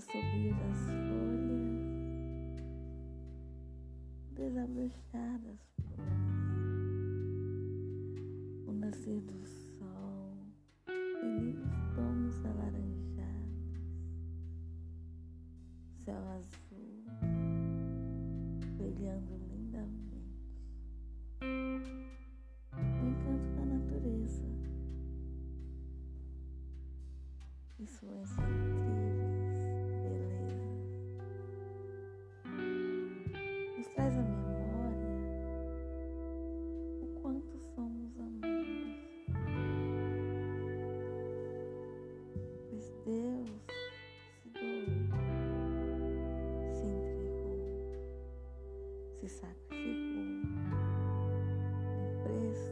assobio das folhas, desabrochar das flores, o nascer do sol lindos tons alaranjados, céu azul brilhando Deus se doou, se entregou, se sacrificou, um preço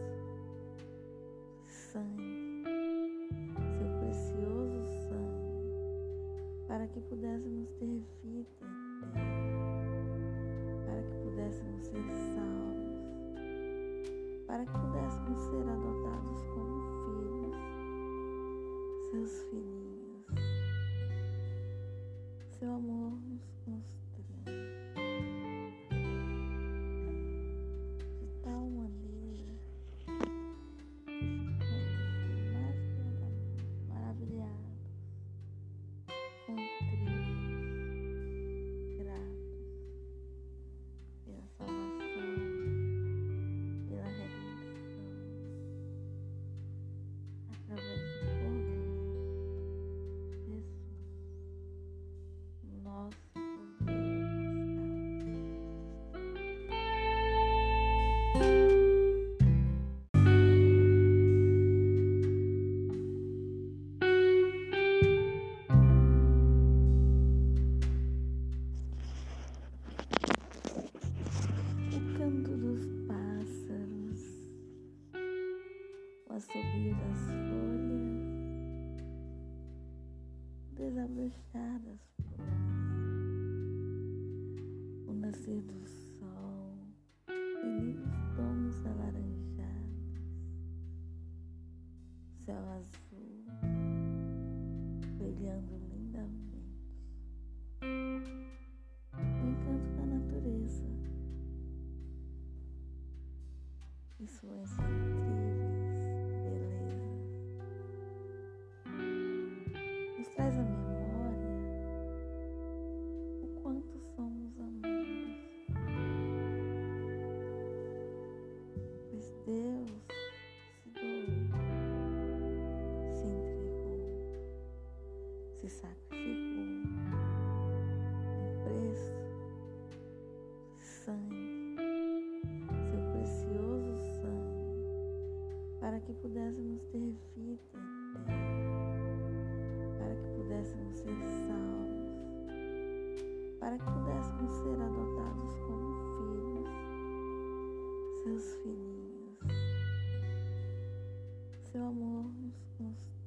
sangue, seu precioso sangue, para que pudéssemos ter vida eterna, para que pudéssemos ser salvos, para que pudéssemos ser adotados como filhos, seus filhinhos. Seu amor nos constrange Pascal. o canto dos pássaros, o assobio das folhas, o desabrochar das flores, do sol em lindos tons alaranjados, céu azul brilhando lindamente, o encanto da natureza. E suas incríveis belezas. Nos traz à memória Deus se doou, se entregou, se sacrificou, um preço sangue seu precioso sangue, para que pudéssemos ter vida eterna, para que pudéssemos ser salvos, para que pudéssemos ser adotados como filhos, seus filhinhos. Seu amor nos.